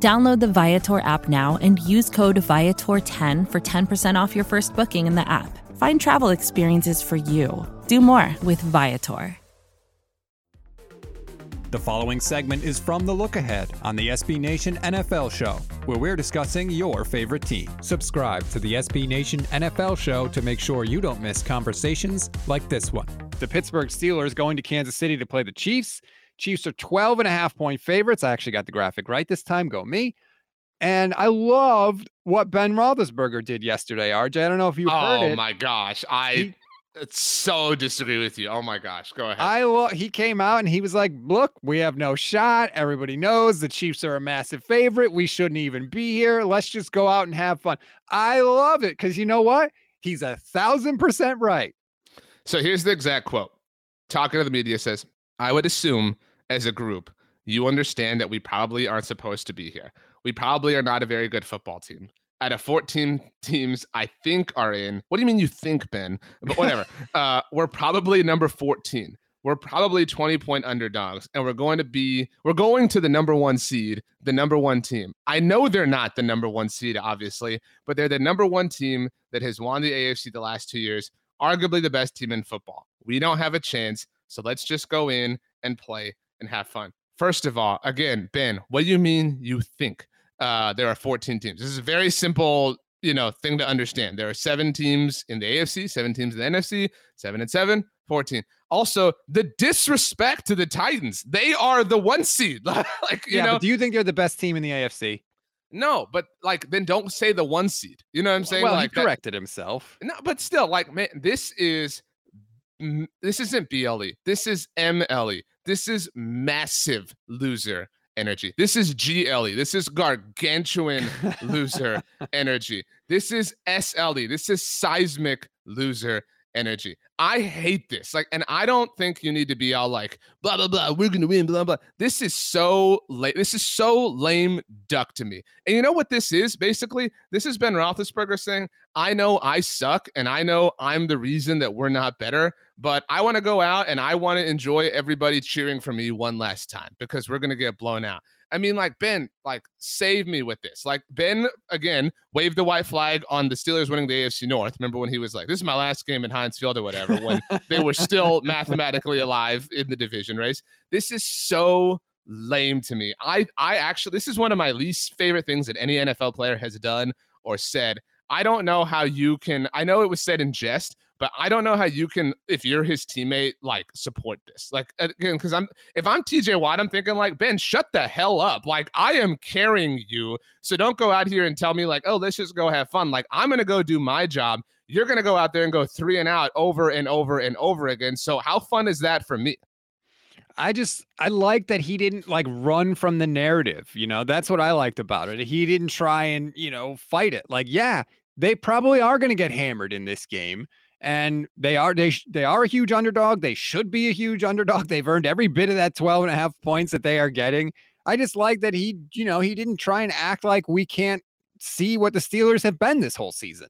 Download the Viator app now and use code Viator10 for 10% off your first booking in the app. Find travel experiences for you. Do more with Viator. The following segment is from The Look Ahead on the SB Nation NFL Show, where we're discussing your favorite team. Subscribe to the SB Nation NFL Show to make sure you don't miss conversations like this one. The Pittsburgh Steelers going to Kansas City to play the Chiefs. Chiefs are 12 and a half point favorites. I actually got the graphic right this time. Go me. And I loved what Ben Roethlisberger did yesterday, RJ. I don't know if you heard oh it. Oh my gosh. I He- so disagree with you. Oh my gosh. Go ahead. I lo- he came out and he was like, "Look, we have no shot. Everybody knows the Chiefs are a massive favorite. We shouldn't even be here. Let's just go out and have fun." I love it because you know what? He's a thousand percent right. So here's the exact quote. Talking to the media says, I would assume as a group, you understand that we probably aren't supposed to be here. We probably are not a very good football team. Out of 14 teams, I think are in. What do you mean you think, Ben? But whatever. uh, we're probably number 14. We're probably 20 point underdogs, and we're going to be, we're going to the number one seed, the number one team. I know they're not the number one seed, obviously, but they're the number one team that has won the AFC the last two years, arguably the best team in football. We don't have a chance, so let's just go in and play and have fun. First of all, again, Ben, what do you mean you think uh, there are 14 teams? This is a very simple, you know, thing to understand. There are seven teams in the AFC, seven teams in the NFC, seven and seven, 14. Also, the disrespect to the Titans. They are the one seed. like, you yeah, know, do you think they're the best team in the AFC? no, but like, then don't say the one seed. You know what I'm saying? well, like he that- corrected himself. no, but still, like, man, this is this isn't BLE. This is MLE. This is massive loser energy. This is GLE. This is gargantuan loser energy. This is SLE. This is seismic loser energy. I hate this. Like, and I don't think you need to be all like, blah, blah, blah, we're gonna win, blah, blah. This is so late. This is so lame duck to me. And you know what this is? Basically, this is Ben Roethlisberger saying, I know I suck and I know I'm the reason that we're not better, but I want to go out and I want to enjoy everybody cheering for me one last time because we're to get blown out. I mean, like, Ben, like, save me with this. Like, Ben, again, waved the white flag on the Steelers winning the AFC North. Remember when he was like, this is my last game in Heinz Field or whatever, when they were still mathematically alive in the division race. This is so lame to me. I I actually this is one of my least favorite things that any NFL player has done or said. I don't know how you can I know it was said in jest, but I don't know how you can if you're his teammate like support this. Like again cuz I'm if I'm TJ Watt I'm thinking like Ben shut the hell up. Like I am carrying you. So don't go out here and tell me like, "Oh, let's just go have fun." Like I'm to go do my job. You're to go out there and go 3 and out over and over and over again. So how fun is that for me? I just I like that he didn't like run from the narrative. You know, that's what I liked about it. He didn't try and you know fight it. Like, yeah, they probably are going to get hammered in this game, and they are they they are a huge underdog. They should be a huge underdog. They've earned every bit of that 12 and a half points that they are getting. I just like that he you know he didn't try and act like we can't see what the Steelers have been this whole season.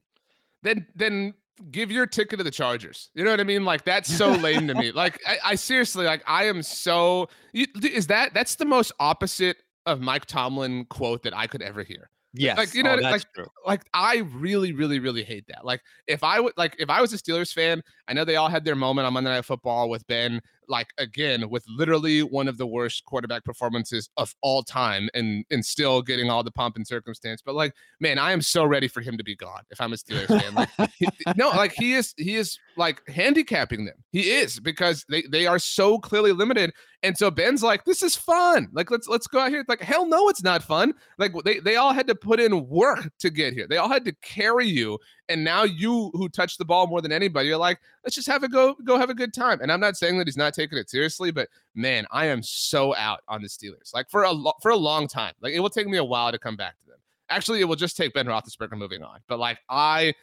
then then give your ticket to the Chargers. You know what I mean? Like that's so lame to me. Like I, I seriously like I am so you, is that that's the most opposite of Mike Tomlin quote that I could ever hear. Yes, like you oh, know, oh, like- true. Like I really really really hate that. Like if I would like if I was a Steelers fan, I know they all had their moment on Monday Night Football with Ben like again with literally one of the worst quarterback performances of all time and and still getting all the pomp and circumstance. But like man, I am so ready for him to be gone if I'm a Steelers fan. Like no, like he is he is like handicapping them. He is because they they are so clearly limited. And so Ben's like, this is fun. Like let's let's go out here. Like hell no, it's not fun. Like they they all had to put in work to get here. They all had to carry you. And now you who touch the ball more than anybody, you're like, let's just have a go go have a good time. And I'm not saying that he's not taking it seriously, but man, I am so out on the Steelers. Like for a lo- for a long time. Like it will take me a while to come back to them. Actually, it will just take Ben Roethlisberger moving on. But like I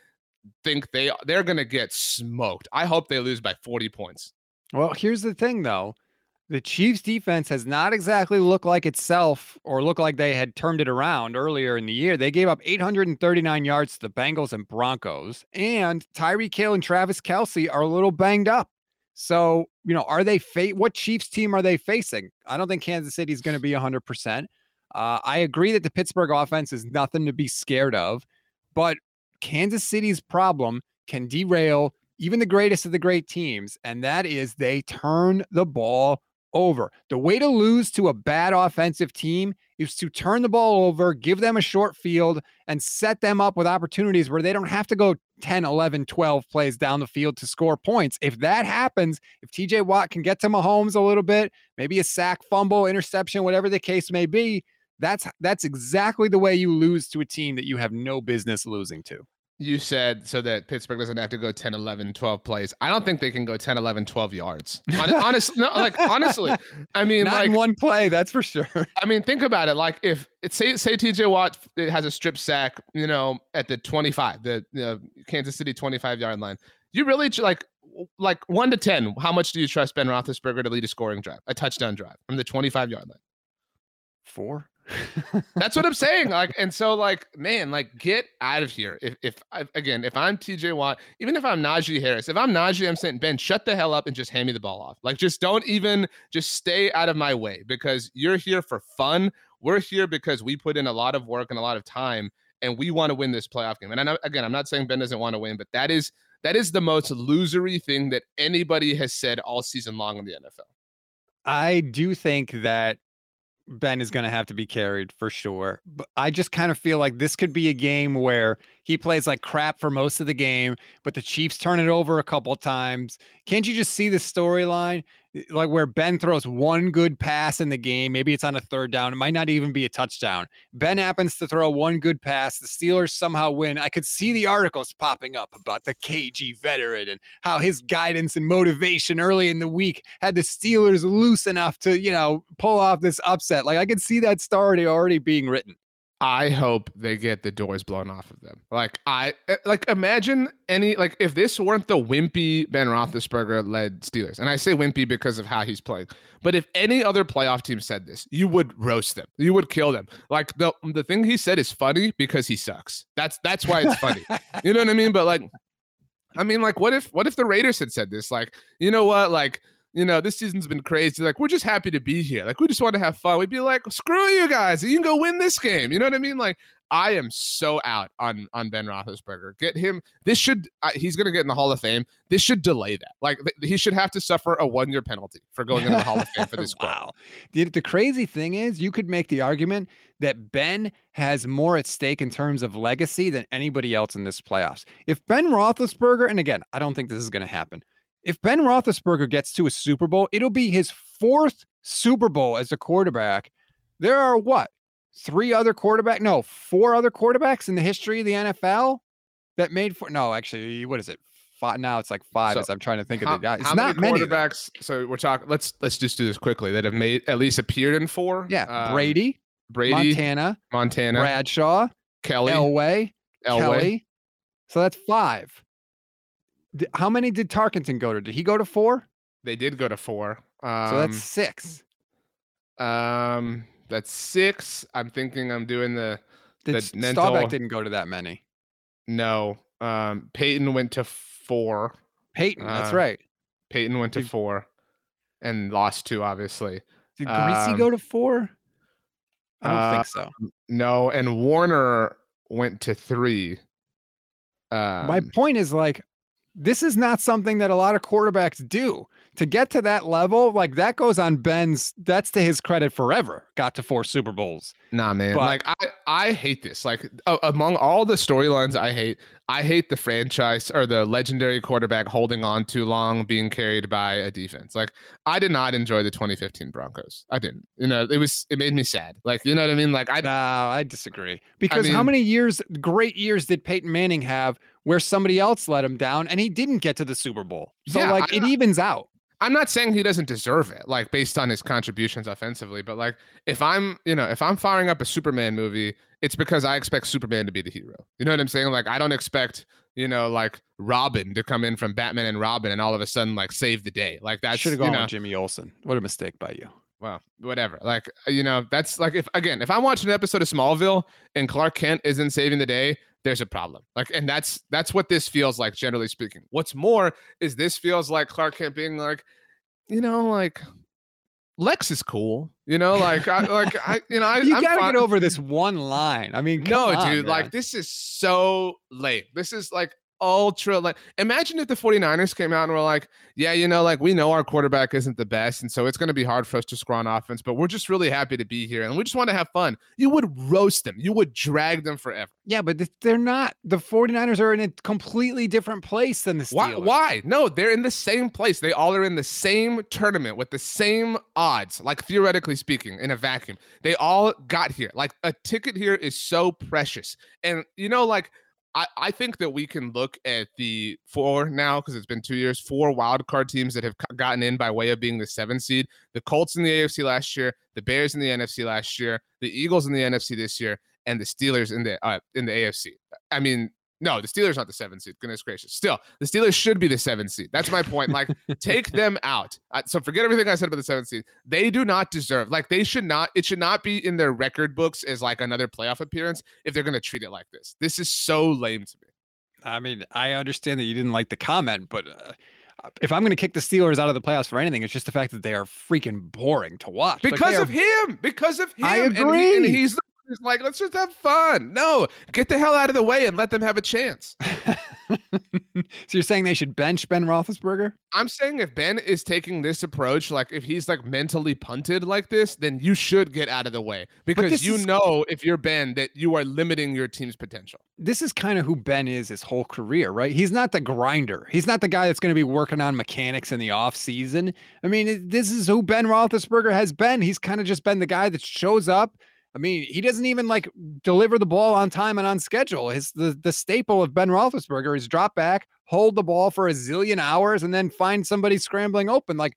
think they they're gonna get smoked. I hope they lose by 40 points. Well, here's the thing though. The Chiefs defense has not exactly looked like itself or looked like they had turned it around earlier in the year. They gave up 839 yards to the Bengals and Broncos, and Tyreek Hill and Travis Kelce are a little banged up. So, you know, are they fa- what Chiefs team are they facing? I don't think Kansas City is going to be 100%. Uh, I agree that the Pittsburgh offense is nothing to be scared of, but Kansas City's problem can derail even the greatest of the great teams, and that is they turn the ball over. The way to lose to a bad offensive team is to turn the ball over, give them a short field, and set them up with opportunities where they don't have to go 10, 11, 12 plays down the field to score points. If that happens, if TJ Watt can get to Mahomes a little bit, maybe a sack, fumble, interception, whatever the case may be, that's that's exactly the way you lose to a team that you have no business losing to you said so that Pittsburgh doesn't have to go 10, 11, 12 plays. I don't think they can go 10, 11, 12 yards. honestly, no, like honestly, I mean, Not like one play, that's for sure. I mean, think about it. Like if it's say say TJ Watt it has a strip sack, you know, at the 25, the you know, Kansas City 25 yard line. You really like like one to 10, how much do you trust Ben Roethlisberger to lead a scoring drive, a touchdown drive from the 25 yard line? Four. That's what I'm saying. Like, and so, like, man, like, get out of here. If, if I, again, if I'm TJ Watt, even if I'm Najee Harris, if I'm Najee, I'm saying, Ben, shut the hell up and just hand me the ball off. Like, just don't even, just stay out of my way because you're here for fun. We're here because we put in a lot of work and a lot of time, and we want to win this playoff game. And I know, again, I'm not saying Ben doesn't want to win, but that is that is the most losery thing that anybody has said all season long in the NFL. I do think that Ben is going to have to be carried for sure. But I just kind of feel like this could be a game where he plays like crap for most of the game, but the Chiefs turn it over a couple times. Can't you just see the storyline? Eh, like where Ben throws one good pass in the game, maybe it's on a third down. It might not even be a touchdown. Ben happens to throw one good pass. The Steelers somehow win. I could see the articles popping up about the KG veteran and how his guidance and motivation early in the week had the Steelers loose enough to, you know, pull off this upset. Like I could see that story already being written. I hope they get the doors blown off of them. Like I eh, like imagine any like if this weren't the wimpy Ben Roethlisberger led Steelers, and I say wimpy because of how he's playing. But if any other playoff team said this, you would roast them. You would kill them. Like the the thing he said is funny because he sucks. That's that's why it's funny. you know what I mean? But like, I mean, like, what if what if the Raiders had said this? Like, you know what? Like you know, this season's been crazy. Like, we're just happy to be here. Like, we just want to have fun. We'd be like, screw you guys. You can go win this game. You know what I mean? Like, I am so out on on Ben Roethlisberger. Get him. This should. Uh, he's going to get in the Hall of Fame. This should delay that. Like th- he should have to suffer a one year penalty for going into the Hall of Fame for this. wow. The, the crazy thing is, you could make the argument that Ben has more at stake in terms of legacy than anybody else in this playoffs. If Ben Roethlisberger, and again, I don't think this is going to happen, if Ben Roethlisberger gets to a Super Bowl, it'll be his fourth Super Bowl as a quarterback. There are what? Three other quarterback? No, four other quarterbacks in the history of the NFL that made for no, actually, what is it? Five now it's like five so as I'm trying to think how, of the guys. It's how not many quarterbacks. Many so we're talking let's let's just do this quickly that have made at least appeared in four. Yeah. Um, Brady, Brady, Montana, Montana, Bradshaw, Kelly, Elway, Elway. Kelly. So that's five how many did Tarkenton go to? Did he go to four? They did go to four. Um, so that's six. Um, that's six. I'm thinking I'm doing the. Did the mental... Staubach didn't go to that many? No. Um, Peyton went to four. Peyton, that's uh, right. Peyton went to did... four, and lost two, obviously. Did Griese um, go to four? I don't uh, think so. No, and Warner went to three. Um, My point is like this is not something that a lot of quarterbacks do. To get to that level, like that goes on Ben's, that's to his credit forever. Got to four Super Bowls. Nah, man. But, like I, I hate this. Like uh, among all the storylines I hate, I hate the franchise or the legendary quarterback holding on too long, being carried by a defense. Like I did not enjoy the 2015 Broncos. I didn't. You know, it was it made me sad. Like you know what I mean? Like I. No, I disagree. Because I mean, how many years, great years, did Peyton Manning have where somebody else let him down and he didn't get to the Super Bowl. So yeah, like I, it evens out. I'm not saying he doesn't deserve it, like based on his contributions offensively, but like if I'm, you know, if I'm firing up a Superman movie, it's because I expect Superman to be the hero. You know what I'm saying? Like I don't expect you know, like Robin to come in from Batman and Robin and all of a sudden like save the day. Like that should have gone you know, with Jimmy Olsen. What a mistake by you. Well, whatever. Like you know, that's like if again, if I'm watching an episode of Smallville and Clark Kent isn't saving the day, there's a problem. Like, and that's that's what this feels like, generally speaking. What's more is this feels like Clark Kent being like, you know, like Lex is cool. You know, like I like I you know I you I'm gotta fine. get over this one line. I mean, No, on, dude, like this is so late. This is like ultra like imagine if the 49ers came out and were like, yeah, you know, like we know our quarterback isn't the best, and so it's gonna be hard for us to score on offense, but we're just really happy to be here and we just want to have fun. You would roast them, you would drag them forever. yeah, but they're not. The 49ers are in a completely different place than the Steelers. Why why? No, they're in the same place. They all are in the same tournament with the same odds, like theoretically speaking, in a vacuum. They all got here. Like a ticket here is so precious. And you know, like I, I think that we can look at the four now because it's been two years, four wild card teams that have gotten in by way of being the seven seed. The Colts in the AFC last year, the Bears in the NFC last year, the Eagles in the NFC this year, and the Steelers in the uh, in the AFC. I mean, no, the Steelers not the seven seed. Goodness gracious. Still, the Steelers should be the seven seed. That's my point. Like, take them out. Uh, so forget everything I said about the seven seed. They do not deserve. Like, they should not. It should not be in their record books as like another playoff appearance if they're going to treat it like this. This is so lame to me. I mean, I understand that you didn't like the comment, but uh, if I'm going to kick the Steelers out of the playoffs for anything, it's just the fact that they are freaking boring to watch. Like, because are- of him. Because of him. I And, he- and agree. he's the like, let's just have fun. No, get the hell out of the way and let them have a chance. so you're saying they should bench Ben Roethlisberger? I'm saying if Ben is taking this approach, like if he's like mentally punted like this, then you should get out of the way because you is- know if you're Ben that you are limiting your team's potential. This is kind of who Ben is his whole career, right? He's not the grinder. He's not the guy that's going to be working on mechanics in the off season. I mean, this is who Ben Roethlisberger has been. He's kind of just been the guy that shows up. I mean, he doesn't even like deliver the ball on time and on schedule. His the the staple of Ben Roethlisberger is drop back, hold the ball for a zillion hours, and then find somebody scrambling open. Like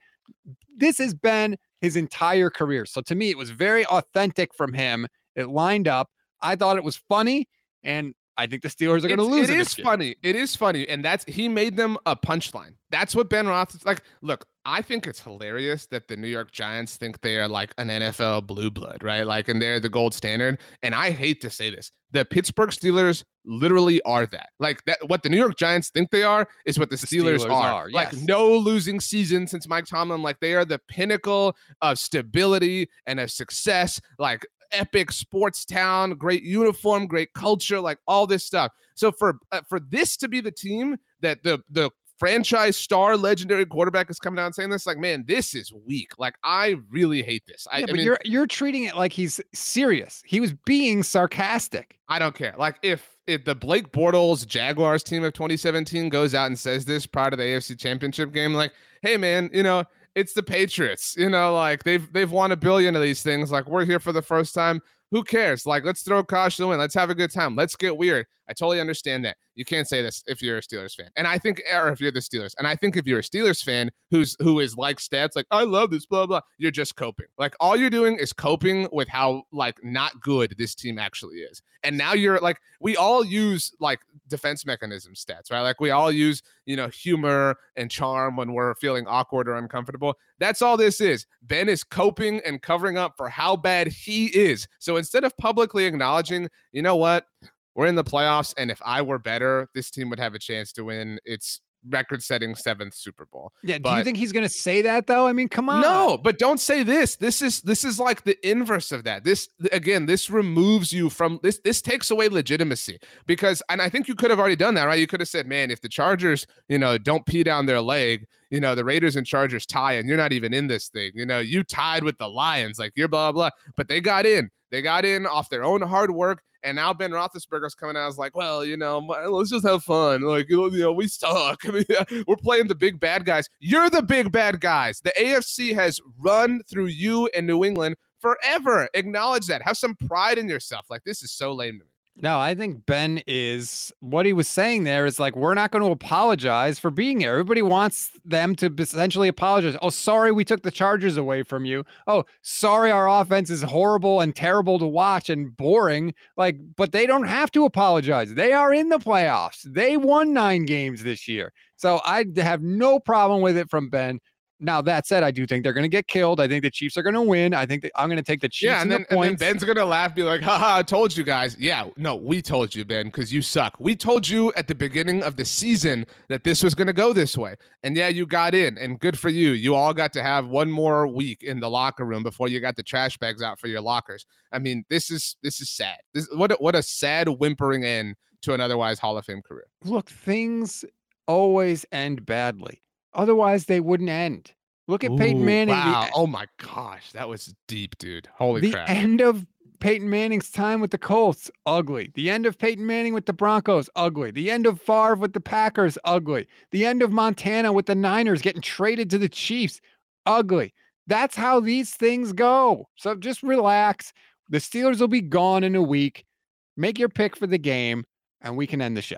this has been his entire career. So to me, it was very authentic from him. It lined up. I thought it was funny, and I think the Steelers are going to lose. It is funny. It is funny, and that's he made them a punchline. That's what Ben Roth is like. Look, I think it's hilarious that the New York Giants think they are like an NFL blue blood, right? Like, and they're the gold standard. And I hate to say this, the Pittsburgh Steelers literally are that. Like that, what the New York Giants think they are is what the, The Steelers, Steelers are. are, Like no losing season since Mike Tomlin. Like they are the pinnacle of stability and of success. Like epic sports town, great uniform, great culture, like all this stuff. So for uh, for this to be the team that the the franchise star legendary quarterback is coming out and saying this, like, man, this is weak. Like, I really hate this. I, Yeah, I but mean, you're you're treating it like he's serious. He was being sarcastic. I don't care. Like, if if the Blake Bortles Jaguars team of 2017 goes out and says this prior to the AFC Championship game, like, hey man, you know, it's the Patriots. You know, like they've they've won a billion of these things. Like, we're here for the first time. Who cares? Like, let's throw caution wind. Let's have a good time. Let's get weird. I totally understand that. You can't say this if you're a Steelers fan. And I think, or if you're the Steelers, and I think if you're a Steelers fan who's who is like stats, like I love this, blah blah, you're just coping. Like all you're doing is coping with how like not good this team actually is. And now you're like, we all use like defense mechanism stats, right? Like we all use, you know, humor and charm when we're feeling awkward or uncomfortable. That's all this is. Ben is coping and covering up for how bad he is. So instead of publicly acknowledging, you know what? We're in the playoffs, and if I were better, this team would have a chance to win its record-setting seventh Super Bowl. Yeah. do you think he's going to say that though? I mean, come on. No, but don't say this. This is this is like the inverse of that. This again, this removes you from this. This takes away legitimacy because, and I think you could have already done that, right? You could have said, "Man, if the Chargers, you know, don't pee down their leg, you know, the Raiders and Chargers tie, and you're not even in this thing. You know, you tied with the Lions, like you're blah blah." blah. But they got in. They got in off their own hard work. And now Ben Roethlisberger's coming out as like, well, you know, let's just have fun. Like, you know, you know, we suck. I mean, we're playing the big bad guys. You're the big bad guys. The AFC has run through you and New England forever. Acknowledge that. Have some pride in yourself. Like, this is so lame to me. No, I think Ben is what he was saying there is like, we're not going to apologize for being here. Everybody wants them to essentially apologize. Oh, sorry, we took the Chargers away from you. Oh, sorry, our offense is horrible and terrible to watch and boring. Like, but they don't have to apologize. They are in the playoffs. They won nine games this year. So I have no problem with it from Ben. Now that said, I do think they're going to get killed. I think the Chiefs are going to win. I think that I'm going to take the Chiefs. Yeah, and then, the and then Ben's going to laugh, be like, "Haha, I told you guys." Yeah, no, we told you, Ben, because you suck. We told you at the beginning of the season that this was going to go this way, and yeah, you got in, and good for you. You all got to have one more week in the locker room before you got the trash bags out for your lockers. I mean, this is this is sad. This what a, what a sad whimpering end to an otherwise Hall of Fame career. Look, things always end badly. Otherwise, they wouldn't end. Look at Peyton Manning. Wow. The, oh my gosh, that was deep, dude. Holy the crap. The end of Peyton Manning's time with the Colts, ugly. The end of Peyton Manning with the Broncos, ugly. The end of Favre with the Packers, ugly. The end of Montana with the Niners getting traded to the Chiefs, ugly. That's how these things go. So just relax. The Steelers will be gone in a week. Make your pick for the game, and we can end the show.